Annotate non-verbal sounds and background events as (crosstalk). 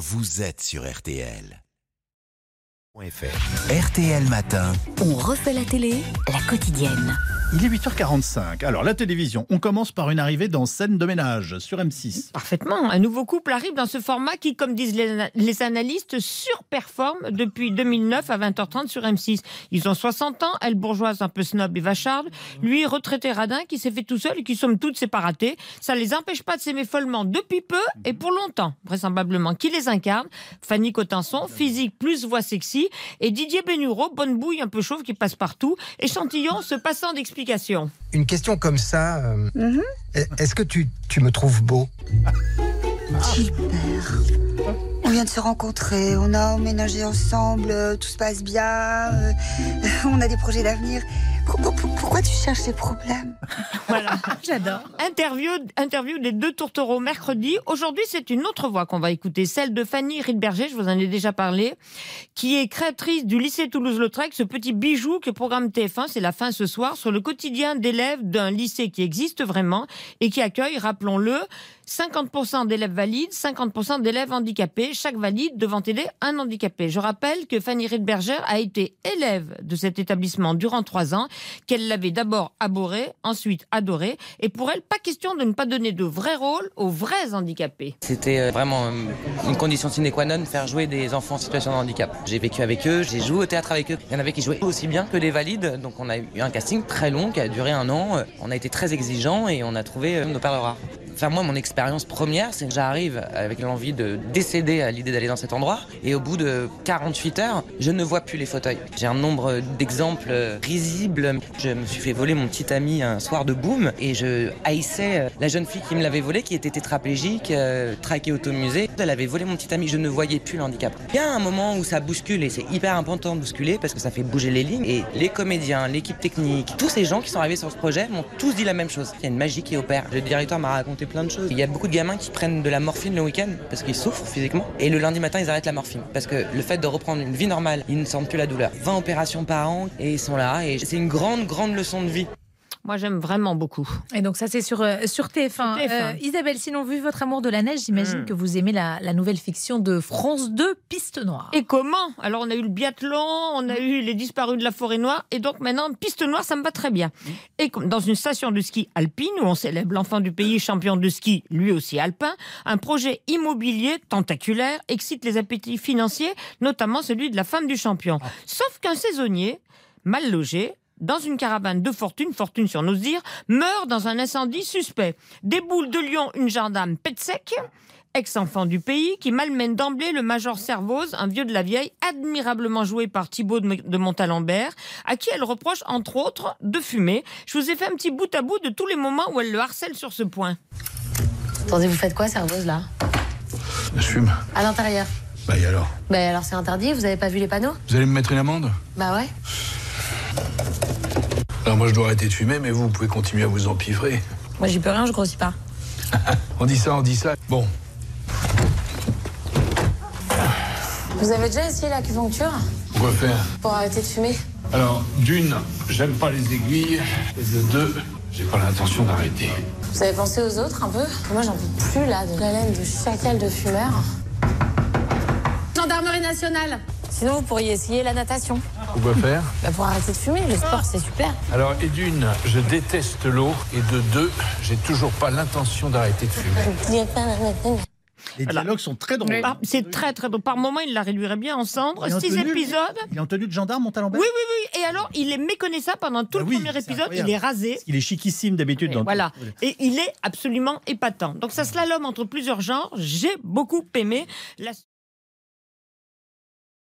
vous êtes sur RTL. RTL Matin. On refait la télé, la quotidienne. Il est 8h45. Alors, la télévision, on commence par une arrivée dans scène de ménage sur M6. Parfaitement. Un nouveau couple arrive dans ce format qui, comme disent les, analystes, surperforme depuis 2009 à 20h30 sur M6. Ils ont 60 ans, elle bourgeoise un peu snob et vacharde, lui retraité radin qui s'est fait tout seul et qui somme toutes s'est pas raté. Ça les empêche pas de s'aimer follement depuis peu et pour longtemps, vraisemblablement. Qui les incarne? Fanny Cotenson, physique plus voix sexy, et Didier Bénureau, bonne bouille un peu chauve qui passe partout, échantillon se passant Une question comme ça, euh, Mhm. est-ce que tu, tu me trouves beau? Super. On vient de se rencontrer, on a emménagé ensemble, euh, tout se passe bien, euh, (laughs) on a des projets d'avenir. Pourquoi, tu cherches ces problèmes (laughs) Voilà, j'adore. Interview, interview des deux tourtereaux mercredi. Aujourd'hui, c'est une autre voix qu'on va écouter, celle de Fanny Riedberger, je vous en ai déjà parlé, qui est créatrice du lycée Toulouse-Lautrec, ce petit bijou que programme TF1, c'est la fin ce soir, sur le quotidien d'élèves d'un lycée qui existe vraiment et qui accueille, rappelons-le, 50% d'élèves valides, 50% d'élèves handicapés, chaque valide devant aider un handicapé. Je rappelle que Fanny Riedberger a été élève de cet établissement durant trois ans, qu'elle l'avait d'abord abhorré, ensuite adoré, et pour elle, pas question de ne pas donner de vrai rôle aux vrais handicapés. C'était euh, vraiment euh, une condition sine qua non faire jouer des enfants en situation de handicap. J'ai vécu avec eux, j'ai joué au théâtre avec eux. Il y en avait qui jouaient aussi bien que les valides, donc on a eu un casting très long qui a duré un an. Euh, On a été très exigeants et on a trouvé nos perles rares. Enfin, moi, mon expérience première, c'est que j'arrive avec l'envie de décéder à l'idée d'aller dans cet endroit. Et au bout de 48 heures, je ne vois plus les fauteuils. J'ai un nombre d'exemples risibles. Je me suis fait voler mon petit ami un soir de boom et je haïssais euh, la jeune fille qui me l'avait volé, qui était tétraplégique, euh, traquée automusée. Elle avait volé mon petit ami, je ne voyais plus le handicap. Il y a un moment où ça bouscule et c'est hyper important de bousculer parce que ça fait bouger les lignes. Et les comédiens, l'équipe technique, tous ces gens qui sont arrivés sur ce projet m'ont tous dit la même chose. Il y a une magie qui opère. Le directeur m'a raconté Il y a beaucoup de gamins qui prennent de la morphine le week-end parce qu'ils souffrent physiquement. Et le lundi matin, ils arrêtent la morphine. Parce que le fait de reprendre une vie normale, ils ne sentent plus la douleur. 20 opérations par an et ils sont là. Et c'est une grande, grande leçon de vie. Moi, j'aime vraiment beaucoup. Et donc ça c'est sur, euh, sur TF1. Sur TF1. Euh, Isabelle, sinon vu votre amour de la neige, j'imagine Mm. que vous aimez la, la nouvelle fiction de France 2, Piste Noire. Et comment? Alors, on a eu le biathlon, on a eu les disparus de la forêt noire, et donc maintenant, piste noire, ça me va très bien. Et comme dans une station de ski alpine, où on célèbre l'enfant du pays champion de ski, lui aussi alpin, un projet immobilier tentaculaire excite les appétits financiers, notamment celui de la femme du champion. Sauf qu'un saisonnier, mal logé, dans une caravane de fortune, fortune sur nos dire, meurt dans un incendie suspect. Déboule de Lyon une gendarme pète sec, ex-enfant du pays, qui malmène d'emblée le major Servoz, un vieux de la vieille, admirablement joué par Thibaut de Montalembert, à qui elle reproche, entre autres, de fumer. Je vous ai fait un petit bout à bout de tous les moments où elle le harcèle sur ce point. Attendez, vous faites quoi, serveuse, là? Je fume. À l'intérieur Bah et alors? Bah alors c'est interdit, vous avez pas vu les panneaux? Vous allez me mettre une amende? Bah ouais. Alors moi je dois arrêter de fumer, mais vous, vous pouvez continuer à vous empiffrer. Moi j'y peux rien, je grossis pas. (laughs) On dit ça, on dit ça. Bon, Vous avez déjà essayé l'acupuncture quoi faire pour arrêter de fumer Alors, d'une, j'aime pas les aiguilles. Et de deux, j'ai pas l'intention d'arrêter. Vous avez pensé aux autres un peu Moi j'en peux plus là, de la laine de chacal de fumeur. Gendarmerie nationale Sinon vous pourriez essayer la natation. Quoi faire (laughs) Bah pour arrêter de fumer, le sport c'est super. Alors, et d'une, je déteste l'eau. Et de deux, j'ai toujours pas l'intention d'arrêter de fumer. (laughs) Les dialogues sont très drôles. Par- C'est très très drôle. Par moment, il la réduirait bien en cendres. Six tenue, épisodes. Il est en tenue de gendarme, Montalembert Oui, oui, oui. Et alors, il est méconnaissable pendant tout Ah le oui, premier épisode. incroyable. Il est rasé. Il est chiquissime d'habitude. Voilà. Et il est absolument épatant. Donc ça slalom entre plusieurs genres. J'ai beaucoup aimé. La...